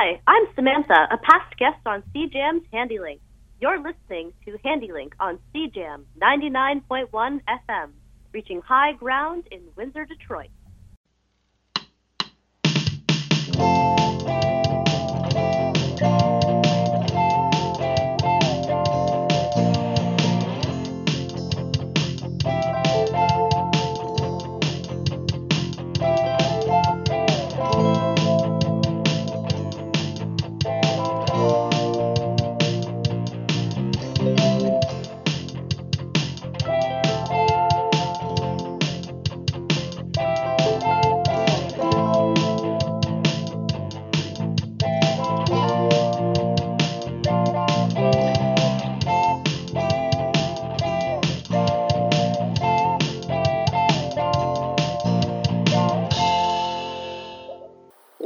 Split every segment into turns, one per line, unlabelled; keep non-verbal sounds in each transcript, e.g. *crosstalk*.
Hi, I'm Samantha, a past guest on CJAM's Handi-Link. You're listening to Handi-Link on CJAM 99.1 FM, reaching high ground in Windsor, Detroit.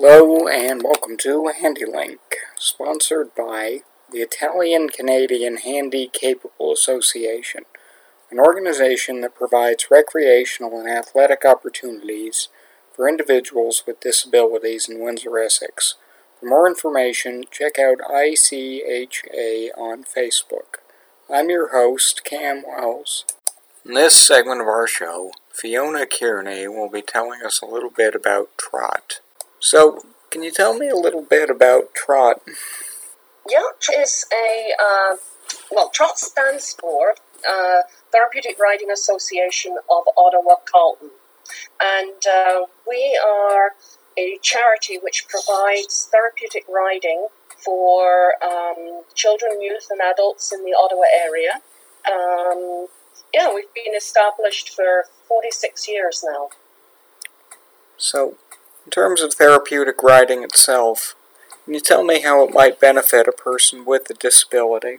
Hello and welcome to Handi-Link, sponsored by the Italian Canadian Handy Capable Association, an organization that provides recreational and athletic opportunities for individuals with disabilities in Windsor, Essex. For more information, check out ICHA on Facebook. I'm your host, Cam Wells. In this segment of our show, Fiona Kearney will be telling us a little bit about trot. So, can you tell me a little bit about trot?
Yeah, is a uh, well, TROT stands for uh, Therapeutic Riding Association of Ottawa Carleton, and uh, we are a charity which provides therapeutic riding for um, children, youth, and adults in the Ottawa area. Um, yeah, we've been established for 46 years now.
So, in terms of therapeutic riding itself, can you tell me how it might benefit a person with a disability?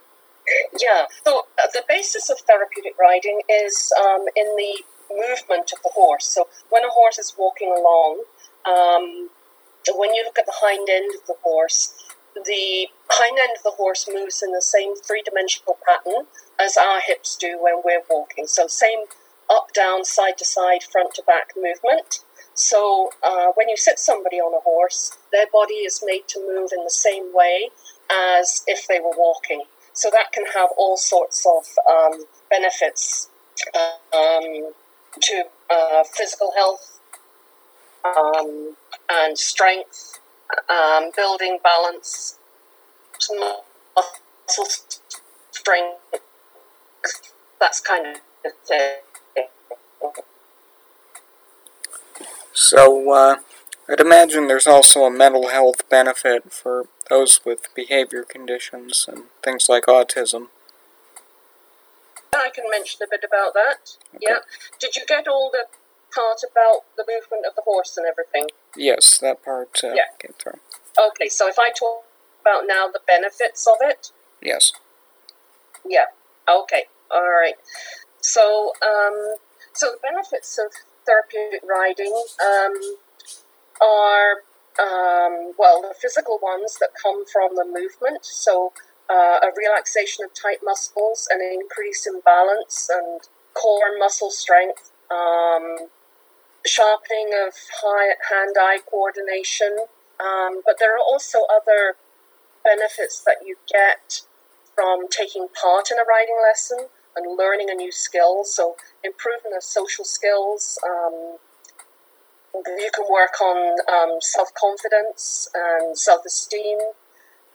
Yeah, so uh, the basis of therapeutic riding is um, in the movement of the horse. So when a horse is walking along, um, when you look at the hind end of the horse, the hind end of the horse moves in the same three dimensional pattern as our hips do when we're walking. So, same up, down, side to side, front to back movement. So uh, when you sit somebody on a horse, their body is made to move in the same way as if they were walking. So that can have all sorts of um, benefits um, to uh, physical health um, and strength, um, building balance, muscle strength. That's kind of the thing.
So, uh, I'd imagine there's also a mental health benefit for those with behavior conditions and things like autism.
I can mention a bit about that.
Okay.
Yeah. Did you get all the part about the movement of the horse and everything?
Yes, that part uh,
Yeah.
came through.
Okay, so if I talk about now the benefits of it,
Yes.
yeah. Okay. All right. So, um, so the benefits of therapeutic riding um, are um, well the physical ones that come from the movement. So, uh, a relaxation of tight muscles, an increase in balance and core muscle strength, um, sharpening of high hand-eye coordination. Um, but there are also other benefits that you get from taking part in a riding lesson and learning a new skill. So, improving of social skills. Um, you can work on um, self confidence and self esteem.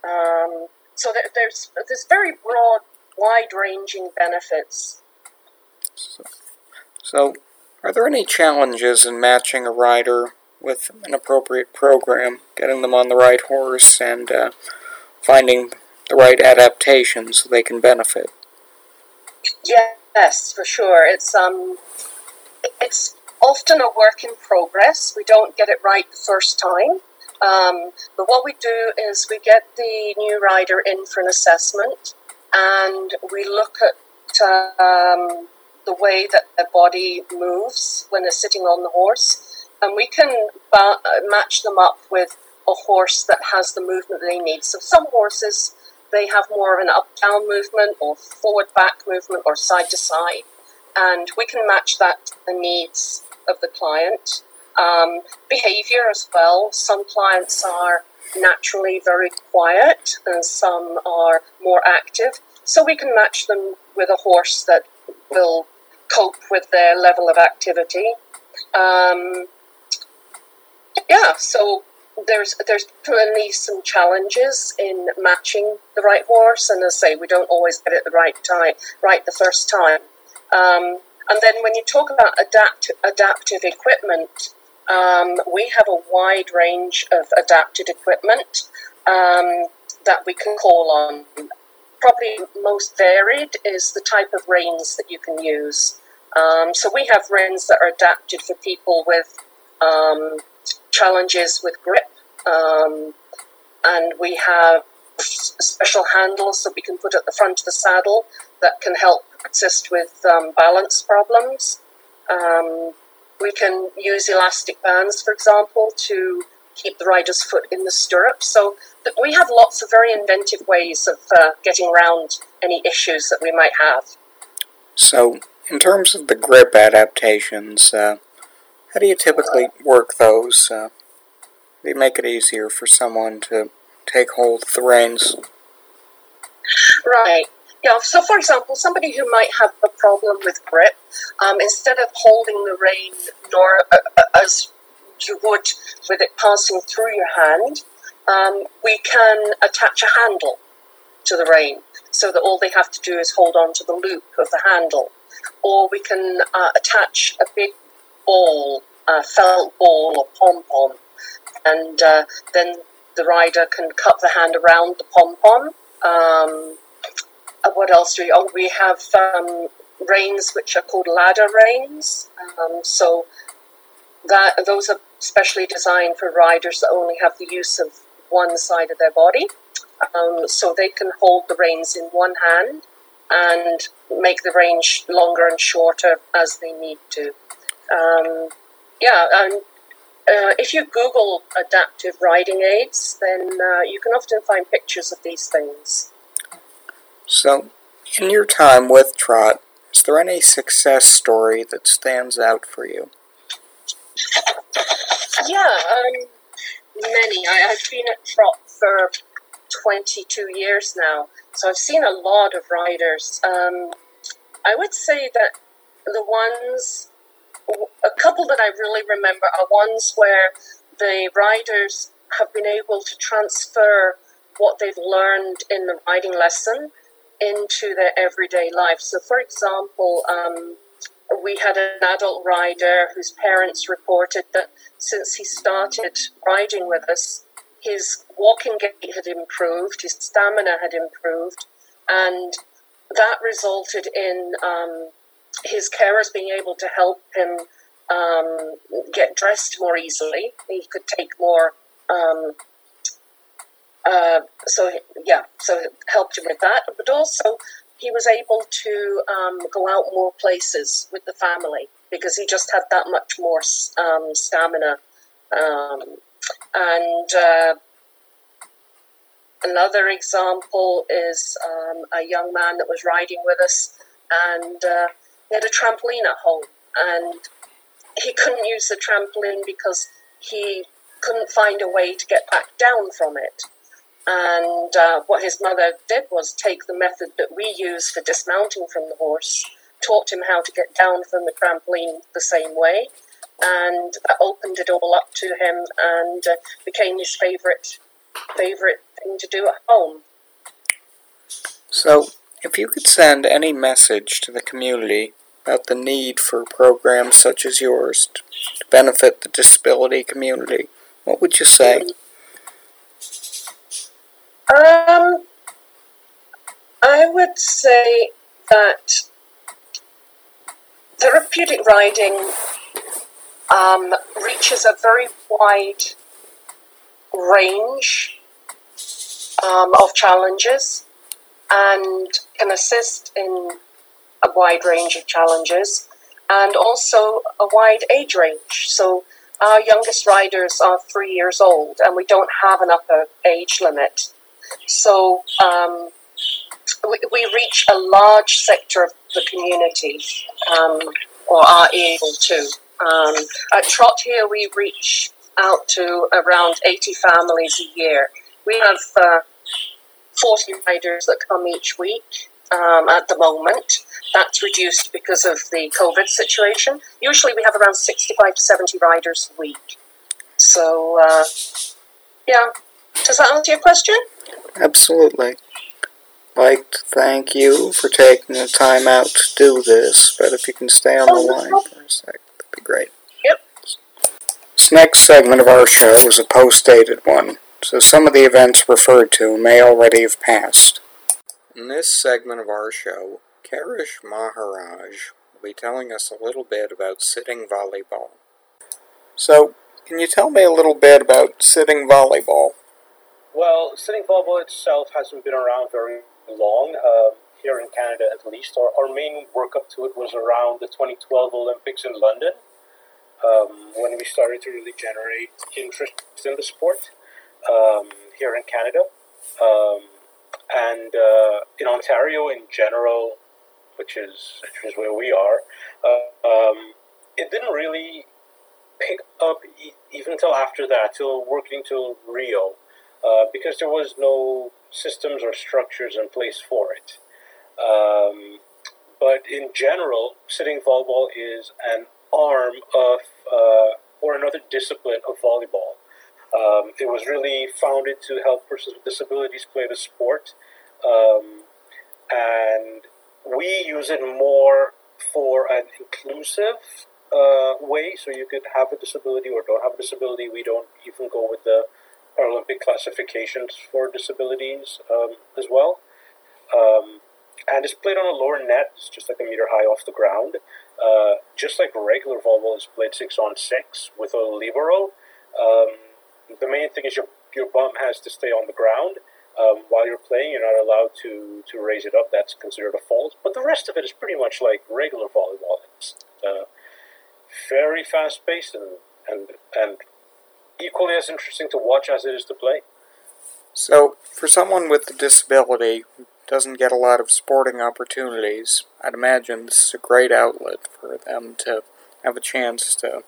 Um, so, there, there's there's very broad, wide ranging benefits.
So, so, are there any challenges in matching a rider with an appropriate program, getting them on the right horse, and uh, finding the right adaptation so they can benefit?
Yes, for sure. It's um, it's often a work in progress. We don't get it right the first time. Um, but what we do is we get the new rider in for an assessment, and we look at um, the way that their body moves when they're sitting on the horse, and we can ba- match them up with a horse that has the movement they need. So some horses they have more of an up down movement or forward back movement or side to side. And we can match that to the needs of the client. Um, behavior as well. Some clients are naturally very quiet and some are more active. So we can match them with a horse that will cope with their level of activity. Um, yeah, so there's there's definitely some challenges in matching the right horse, and as I say, we don't always get it the right time, right the first time. Um, and then when you talk about adapt, adaptive equipment, um, we have a wide range of adapted equipment um, that we can call on. Probably most varied is the type of reins that you can use. Um, so we have reins that are adapted for people with um, challenges with grip, um, and we have special handles that we can put at the front of the saddle that can help assist with um, balance problems. Um, we can use elastic bands, for example, to keep the rider's foot in the stirrup. So we have lots of very inventive ways of uh, getting around any issues that we might have.
So, in terms of the grip adaptations, uh, how do you typically work those? Uh, you make it easier for someone to take hold of the reins?
Right. Yeah, so for example, somebody who might have a problem with grip, um, instead of holding the rein nor uh, uh, as you would with it passing through your hand, um, we can attach a handle to the rein so that all they have to do is hold on to the loop of the handle. Or we can uh, attach a big ball, a felt ball or pom pom, and uh, then the rider can cup the hand around the pom pom. Um, uh, what else do we? Oh, we have um, reins which are called ladder reins. Um, so that those are specially designed for riders that only have the use of one side of their body. Um, so they can hold the reins in one hand and make the range longer and shorter as they need to. Um, yeah, and uh, if you Google adaptive riding aids, then uh, you can often find pictures of these things.
So, in your time with Trot, is there any success story that stands out for you?
Yeah, um, many. I, have been at Trot for 22 years now, so I've seen a lot of riders. Um, I would say that the ones, a couple that I really remember are ones where the riders have been able to transfer what they've learned in the riding lesson into their everyday life. So, for example, um, we had an adult rider whose parents reported that since he started riding with us, his walking gait had improved, his stamina had improved, and that resulted in um, his carers being able to help him um, get dressed more easily. He could take more um, uh, so yeah, so it helped him with that. But also, he was able to um, go out more places with the family because he just had that much more um, stamina. Um, and uh, another example is um, a young man that was riding with us, and uh, he had a trampoline at home, and he couldn't use the trampoline because he couldn't find a way to get back down from it. And uh, what his mother did was take the method that we use for dismounting from the horse, taught him how to get down from the trampoline the same way, and that opened it all up to him and uh, became his favorite favorite thing to do at home.
So, if you could send any message to the community about the need for programs such as yours to benefit the disability community, what would you say?
Um, I would say that therapeutic riding um, reaches a very wide range um, of challenges and can assist in a wide range of challenges and also a wide age range. So our youngest riders are three years old and we don't have an upper age limit. So um, we, we, reach a large sector of the community, um, or are able to. Um, at Trot here, we reach out to around 80 families a year. We have uh, 40 riders that come each week um, at the moment. That's reduced because of the COVID situation. Usually we have around 65 to 70 riders a week. So, uh, yeah. Does that answer your question?
Absolutely. I'd Like to thank you for taking the time out to do this, but if you can stay on the line for a sec, that'd be great.
Yep.
This next segment of our show is a post-dated one, so some of the events referred to may already have passed. In this segment of our show, Karish Maharaj will be telling us a little bit about sitting volleyball. So, can you tell me a little bit about sitting volleyball?
Well, sitting volleyball itself hasn't been around very long, um, here in Canada at least. Our, our main work up to it was around the 2012 Olympics in London, um, when we started to really generate interest in the sport um, here in Canada. Um, and uh, in Ontario in general, which is, which is where we are, uh, um, it didn't really pick up e- even until after that, till working till Rio, uh, because there was no systems or structures in place for it. Um, but in general, sitting volleyball is an arm of uh, or another discipline of volleyball. Um, it was really founded to help persons with disabilities play the sport, um, and we use it more for an inclusive uh, way. So you could have a disability or don't have a disability. We don't even go with the Olympic classifications for disabilities um, as well. Um, and it's played on a lower net, it's just like a meter high off the ground. Uh, just like regular volleyball is played six on six with a libero. Um, the main thing is your, your bum has to stay on the ground. Um, while you're playing, you're not allowed to, to raise it up. That's considered a fault. But the rest of it is pretty much like regular volleyball. It's uh, very fast paced and, and, and equally as interesting to watch as it is to play.
So, for someone with a disability who doesn't get a lot of sporting opportunities, I'd imagine this is a great outlet for them to have a chance to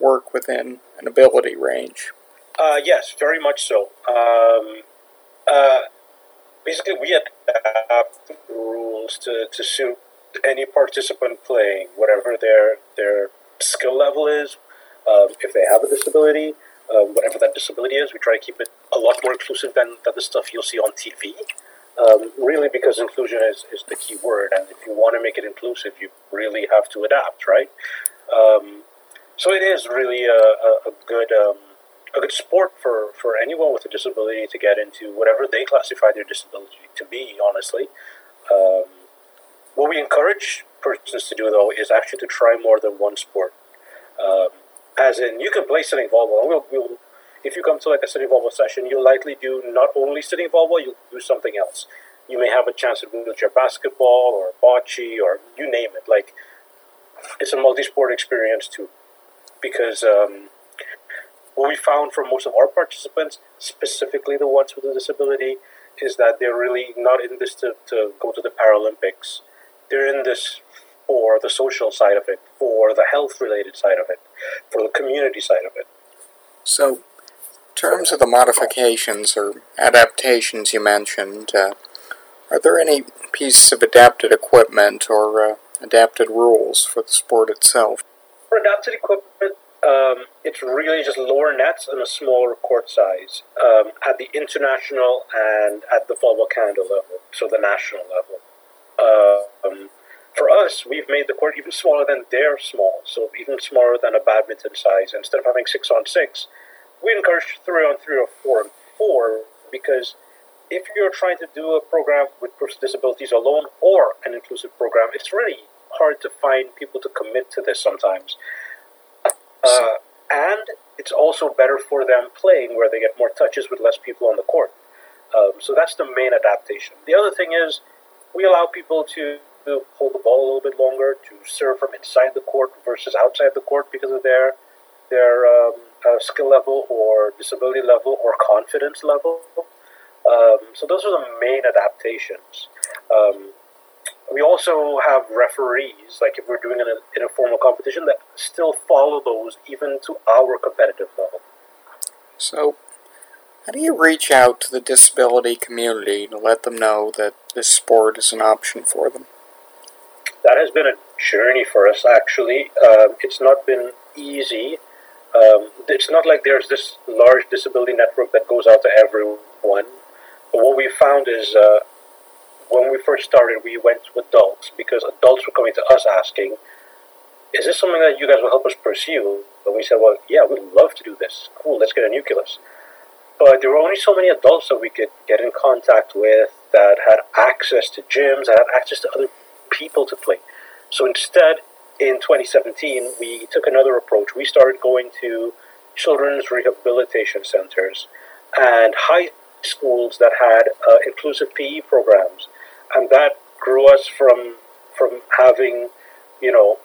work within an ability range.
Uh, yes, very much so. Um, uh, basically, we adapt the rules to, to suit any participant playing, whatever their their skill level is. Um, if they have a disability, um, whatever that disability is. We try to keep it a lot more inclusive than, than the stuff you'll see on TV. Um, really, because inclusion is, is the key word, and if you want to make it inclusive, you really have to adapt, right? Um, so it is really a, a, a good um, a good sport for, for anyone with a disability to get into whatever they classify their disability to be. Honestly, um, what we encourage persons to do though is actually to try more than one sport. Um, as in, you can play sitting volleyball. We'll, we'll, if you come to like a sitting volleyball session, you'll likely do not only sitting volleyball, you'll do something else. You may have a chance do your basketball or bocce or you name it. Like, it's a multi-sport experience too, because um, what we found for most of our participants, specifically the ones with a disability, is that they're really not in this to, to go to the Paralympics. They're in this for the social side of it, for the health related side of it, for the community side of it.
So, in terms of the modifications or adaptations you mentioned, uh, are there any pieces of adapted equipment or uh, adapted rules for the sport itself?
For adapted equipment, um, it's really just lower nets and a smaller court size um, at the international and at the Volleyball Canada level, so the national level. Uh, um, for us, we've made the court even smaller than their small, so even smaller than a badminton size. Instead of having six on six, we encourage three on three or four on four because if you're trying to do a program with with disabilities alone or an inclusive program, it's really hard to find people to commit to this sometimes. Uh, and it's also better for them playing where they get more touches with less people on the court. Um, so that's the main adaptation. The other thing is we allow people to hold the ball a little bit longer, to serve from inside the court versus outside the court because of their their um, uh, skill level or disability level or confidence level. Um, so those are the main adaptations. Um, we also have referees, like if we're doing an, in a formal competition, that still follow those even to our competitive level.
So, how do you reach out to the disability community to let them know that this sport is an option for them?
That has been a journey for us, actually. Um, it's not been easy. Um, it's not like there's this large disability network that goes out to everyone. But what we found is uh, when we first started, we went to adults because adults were coming to us asking, Is this something that you guys will help us pursue? And we said, Well, yeah, we'd love to do this. Cool, let's get a nucleus. But there were only so many adults that we could get in contact with that had access to gyms, that had access to other people to play. So instead, in 2017, we took another approach. We started going to children's rehabilitation centers and high schools that had uh, inclusive PE programs, and that grew us from from having, you know,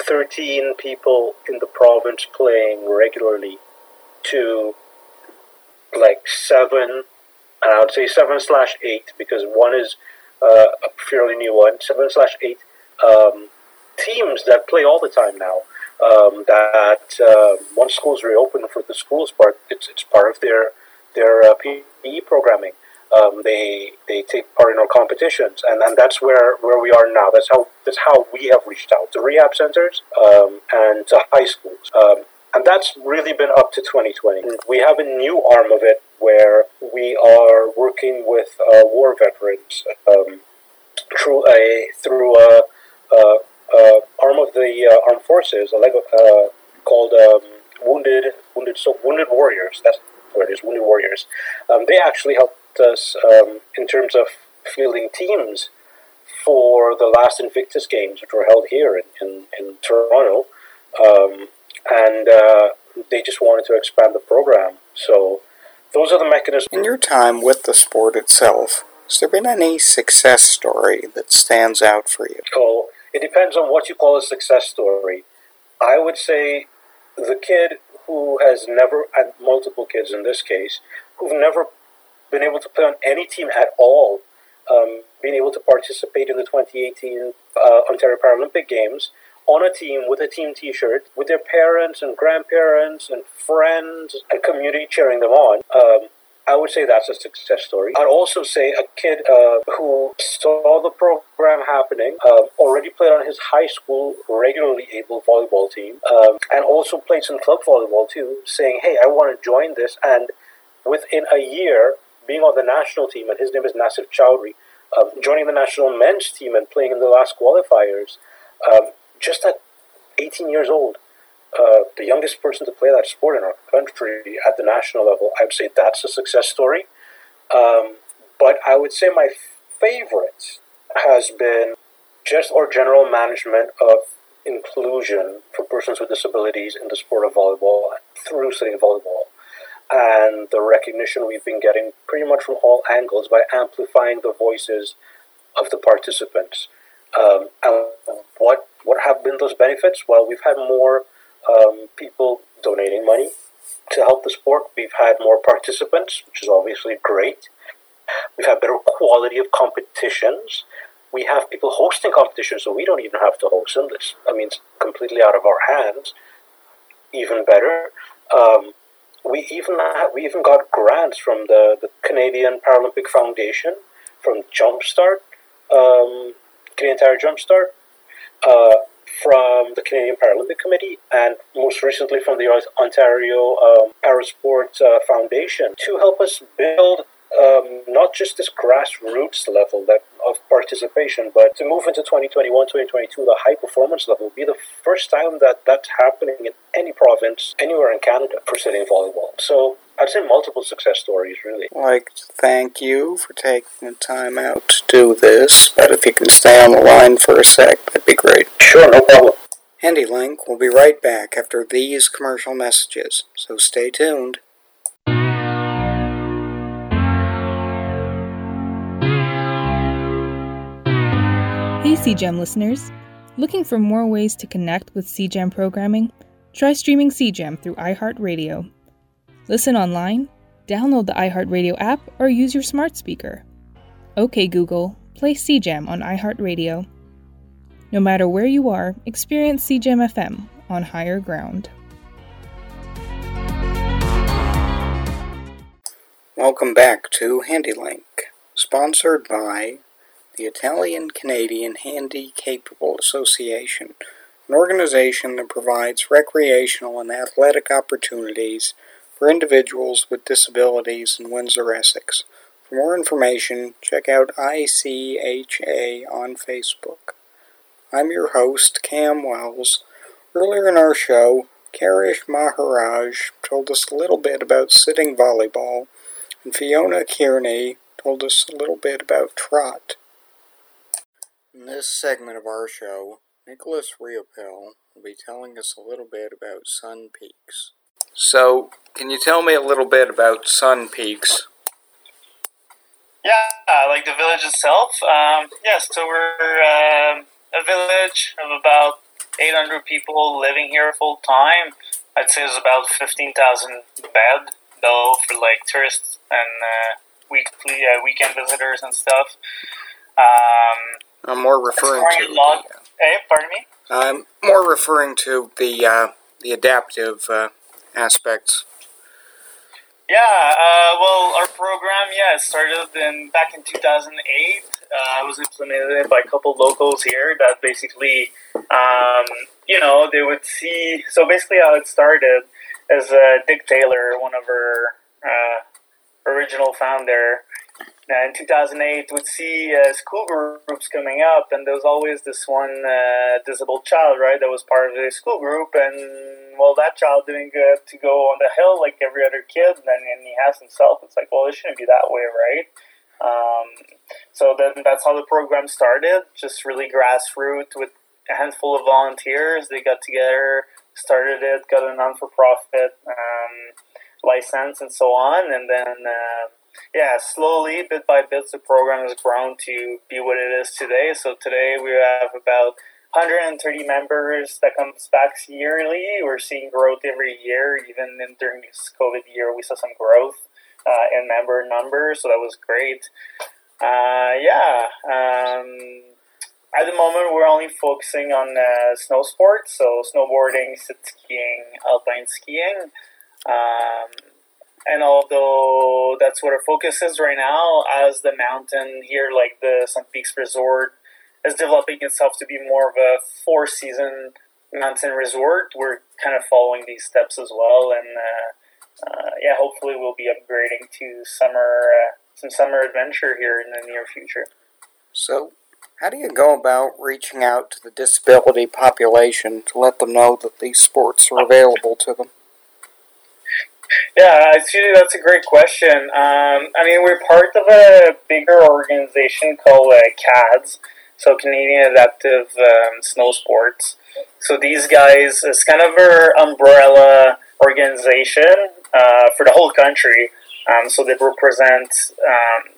13 people in the province playing regularly to like seven, and I would say seven slash eight because one is uh, a fairly new one. Seven slash eight um, teams that play all the time now. Um, that uh, once schools reopen for the schools part, it's it's part of their their uh, PE programming. Um, they they take part in our competitions, and, and that's where, where we are now. That's how that's how we have reached out to rehab centers um, and to high schools, um, and that's really been up to 2020. We have a new arm of it where we are working with uh, war veterans um, through a through a, a, a arm of the uh, armed forces, a Lego, uh, called um, Wounded Wounded so Wounded Warriors. That's where it is, Wounded Warriors. Um, they actually helped us um, in terms of fielding teams for the last Invictus Games, which were held here in, in, in Toronto. Um, and uh, they just wanted to expand the program. So those are the mechanisms.
In your time with the sport itself, has there been any success story that stands out for you?
Oh, it depends on what you call a success story. I would say the kid who has never, and multiple kids in this case, who've never been able to play on any team at all, um, being able to participate in the 2018 uh, Ontario Paralympic Games on a team with a team T-shirt, with their parents and grandparents and friends and community cheering them on. Um, I would say that's a success story. I'd also say a kid uh, who saw the program happening, uh, already played on his high school regularly able volleyball team, um, and also played some club volleyball too, saying, "Hey, I want to join this." And within a year, being on the national team, and his name is Nasif Chowdhury, um, joining the national men's team and playing in the last qualifiers, um, just at 18 years old uh, the youngest person to play that sport in our country at the national level, I would say that's a success story. Um, but I would say my favorite has been just our general management of inclusion for persons with disabilities in the sport of volleyball through Sitting Volleyball. And the recognition we've been getting pretty much from all angles by amplifying the voices of the participants. Um, and what what have been those benefits? Well, we've had more um, people donating money to help the sport. We've had more participants, which is obviously great. We've had better quality of competitions. We have people hosting competitions, so we don't even have to host them. This, I mean, it's completely out of our hands. Even better, um, we even have, we even got grants from the, the Canadian Paralympic Foundation, from Jumpstart, um, Canadian Tire Jumpstart, uh, from the Canadian Paralympic Committee and most recently from the Ontario um, uh, Foundation to help us build um, not just this grassroots level that, of participation, but to move into 2021, 2022, the high performance level will be the first time that that's happening in any province, anywhere in Canada for sitting volleyball. So I'd say multiple success stories, really.
I'd like to thank you for taking the time out to do this, but if you can stay on the line for a sec, that'd be great.
Sure, no problem.
Handi-Link will be right back after these commercial messages, so stay tuned.
CJAM listeners! Looking for more ways to connect with CJAM programming? Try streaming CJAM through iHeartRadio. Listen online, download the iHeartRadio app, or use your smart speaker. OK Google, play CJAM on iHeartRadio. No matter where you are, experience CJAM FM on higher ground.
Welcome back to Handi-Link, sponsored by the Italian Canadian Handy Capable Association, an organization that provides recreational and athletic opportunities for individuals with disabilities in Windsor, Essex. For more information, check out ICHA on Facebook. I'm your host, Cam Wells. Earlier in our show, Karish Maharaj told us a little bit about sitting volleyball, and Fiona Kearney told us a little bit about trot. In this segment of our show, Nicholas Riopel will be telling us a little bit about Sun Peaks. So, can you tell me a little bit about Sun Peaks?
Yeah, like the village itself. Um, yes, so we're um, a village of about 800 people living here full time. I'd say there's about 15,000 bed though for like tourists and uh, weekly uh, weekend visitors and stuff. Um,
I'm more referring to.
Log- uh, pardon me.
I'm more referring to the uh, the adaptive uh, aspects.
Yeah, uh, well, our program, yeah, it started in back in 2008. Uh, was implemented by a couple locals here that basically, um, you know, they would see. So basically, how it started is uh, Dick Taylor, one of our uh, original founder, in 2008 would see uh, school groups coming up, and there was always this one uh, disabled child, right, that was part of the school group, and well, that child didn't get to go on the hill like every other kid, and then and he has himself. It's like, well, it shouldn't be that way, right? Um, so then that's how the program started, just really grassroots with a handful of volunteers. They got together, started it, got a non for profit um, license, and so on, and then. Uh, yeah, slowly, bit by bit, the program has grown to be what it is today. So today we have about 130 members that comes back yearly. We're seeing growth every year. Even in, during this COVID year, we saw some growth uh, in member numbers, so that was great. Uh, yeah. Um, at the moment, we're only focusing on uh, snow sports, so snowboarding, sit skiing, alpine skiing. Um, and although that's what our focus is right now, as the mountain here, like the Sun Peaks Resort, is developing itself to be more of a four season mountain resort, we're kind of following these steps as well. And uh, uh, yeah, hopefully we'll be upgrading to summer, uh, some summer adventure here in the near future.
So, how do you go about reaching out to the disability population to let them know that these sports are available to them?
Yeah, actually, that's a great question. Um, I mean, we're part of a bigger organization called uh, CADS, so Canadian Adaptive um, Snow Sports. So these guys, it's kind of our umbrella organization uh, for the whole country. Um, so they represent um,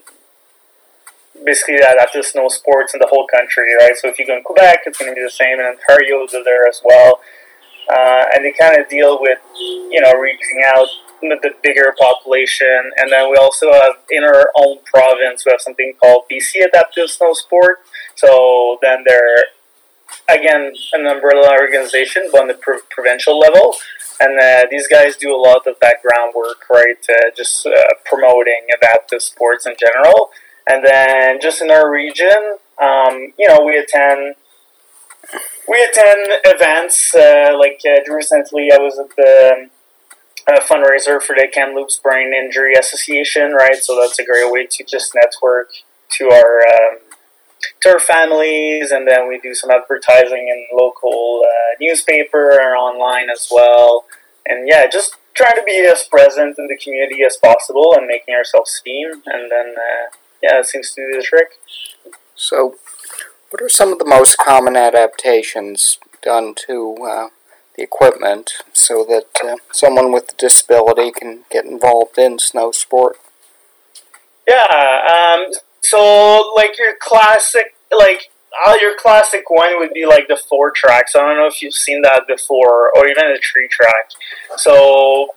basically adaptive snow sports in the whole country, right? So if you go in Quebec, it's going to be the same, and Ontario is there as well. Uh, and they kind of deal with, you know, reaching out the bigger population. And then we also have in our own province, we have something called BC Adaptive Snow Sport. So then they're again an umbrella organization, but on the pro- provincial level. And uh, these guys do a lot of background work, right? Uh, just uh, promoting adaptive sports in general. And then just in our region, um, you know, we attend we attend events. Uh, like uh, recently, I was at the a fundraiser for the Kamloops Brain Injury Association, right? So that's a great way to just network to our um, to our families, and then we do some advertising in local uh, newspaper or online as well. And yeah, just trying to be as present in the community as possible and making ourselves seen. And then uh, yeah, it seems to do the trick.
So, what are some of the most common adaptations done to uh, the equipment so that uh, someone with a disability can get involved in snow sport?
Yeah, um, so like your classic, like uh, your classic one would be like the four tracks. I don't know if you've seen that before, or even the three track. So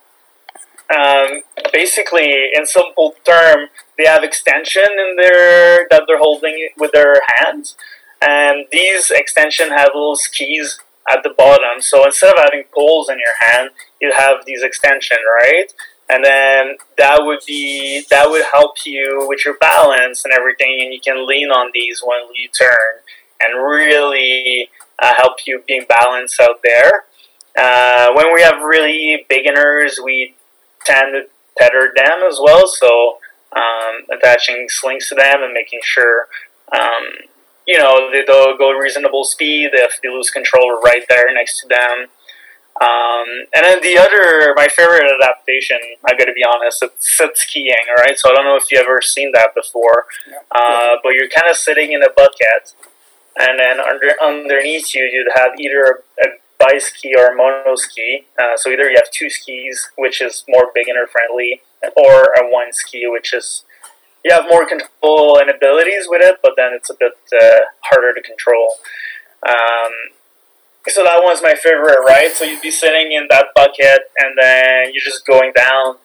um, basically, in simple term, they have extension in their that they're holding with their hands, and these extension have little skis at the bottom. So instead of having poles in your hand, you have these extension, right? and then that would be that would help you with your balance and everything, and you can lean on these when you turn, and really uh, help you being balanced out there. Uh, when we have really beginners, we tend to tether them as well, so um, attaching slings to them and making sure um, you know they, will go reasonable speed if they lose control right there next to them. Um, and then the other, my favorite adaptation, I got to be honest, it's sit skiing. Right, so I don't know if you've ever seen that before, uh, but you're kind of sitting in a bucket, and then under underneath you, you'd have either a, a bi-ski or a mono ski. Uh, so either you have two skis, which is more beginner friendly, or a one ski, which is you have more control and abilities with it, but then it's a bit uh, harder to control. Um, so that one's my favorite, right? So you'd be sitting in that bucket, and then you're just going down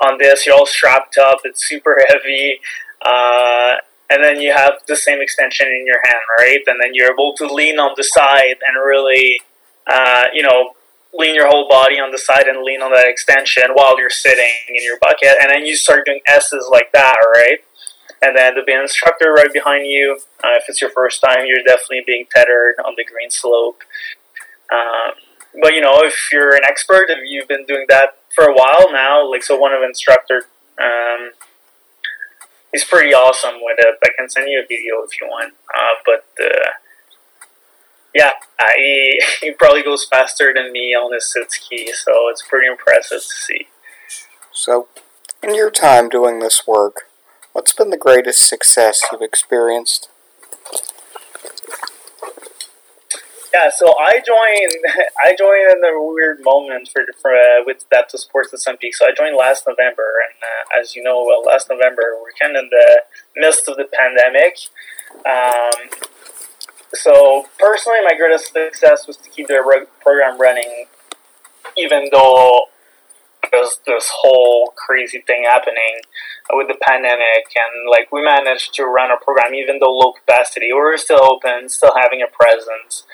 on this. You're all strapped up. It's super heavy, uh, and then you have the same extension in your hand, right? And then you're able to lean on the side and really, uh, you know, lean your whole body on the side and lean on that extension while you're sitting in your bucket, and then you start doing S's like that, right? And then there'll be an instructor right behind you. Uh, if it's your first time, you're definitely being tethered on the green slope. Um, but you know, if you're an expert, if you've been doing that for a while now, like so, one of the instructor, um, pretty awesome with it. I can send you a video if you want. Uh, but uh, yeah, he *laughs* he probably goes faster than me on his sit ski, so it's pretty impressive to see.
So, in your time doing this work, what's been the greatest success you've experienced?
Yeah, so I joined. *laughs* I joined in a weird moment for, for uh, with Adaptive Sports at Sun Peak. So I joined last November, and uh, as you know, well, last November we're kind of in the midst of the pandemic. Um, so personally, my greatest success was to keep the program running, even though there's this whole crazy thing happening with the pandemic, and like we managed to run our program even though low capacity. We were still open, still having a presence.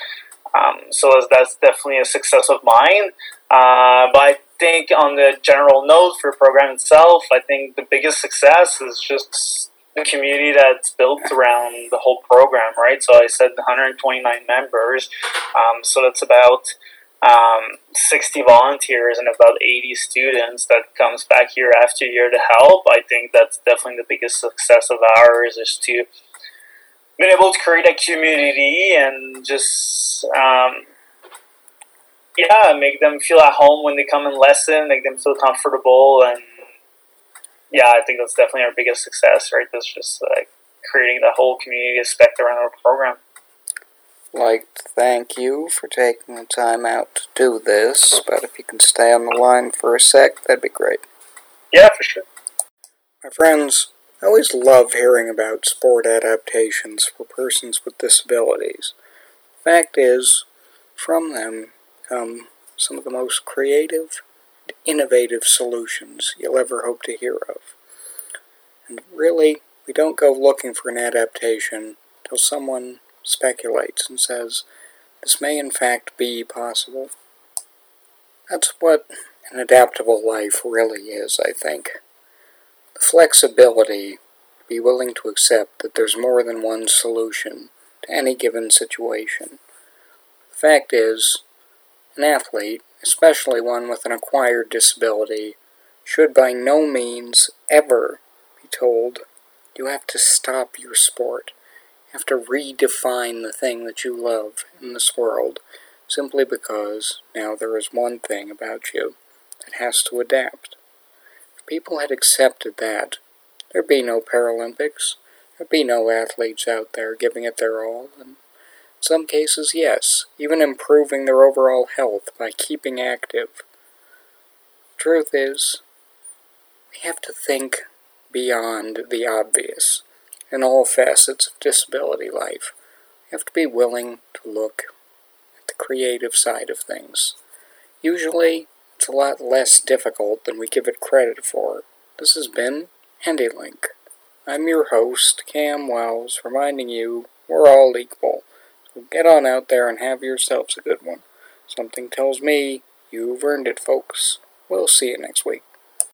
Um, so that's definitely a success of mine. Uh, but I think on the general note for program itself, I think the biggest success is just community that's built around the whole program, right? So I said 129 members. Um, so that's about um, 60 volunteers and about 80 students that comes back year after year to help. I think that's definitely the biggest success of ours is to been able to create a community and just um, yeah make them feel at home when they come and lesson make them feel comfortable and yeah i think that's definitely our biggest success right? That's just like creating the whole community aspect around our program.
Like to thank you for taking the time out to do this but if you can stay on the line for a sec that'd be great.
Yeah for sure.
My friends I always love hearing about sport adaptations for persons with disabilities. Fact is, from them come some of the most creative, innovative solutions you'll ever hope to hear of. And really, we don't go looking for an adaptation till someone speculates and says, this may in fact be possible. That's what an adaptable life really is, I think the flexibility be willing to accept that there's more than one solution to any given situation. The fact is, an athlete, especially one with an acquired disability, should by no means ever be told you have to stop your sport. You have to redefine the thing that you love in this world simply because now there is one thing about you that has to adapt If people had accepted that, there'd be no Paralympics. There'd be no athletes out there giving it their all. And some cases, yes, even improving their overall health by keeping active. Truth is, we have to think beyond the obvious in all facets of disability life. We have to be willing to look at the creative side of things. Usually, it's a lot less difficult than we give it credit for. This has been Handi-Link. I'm your host, Cam Wells, reminding you we're all equal. Get on out there and have yourselves a good one. Something tells me you've earned it, folks. We'll see you next week.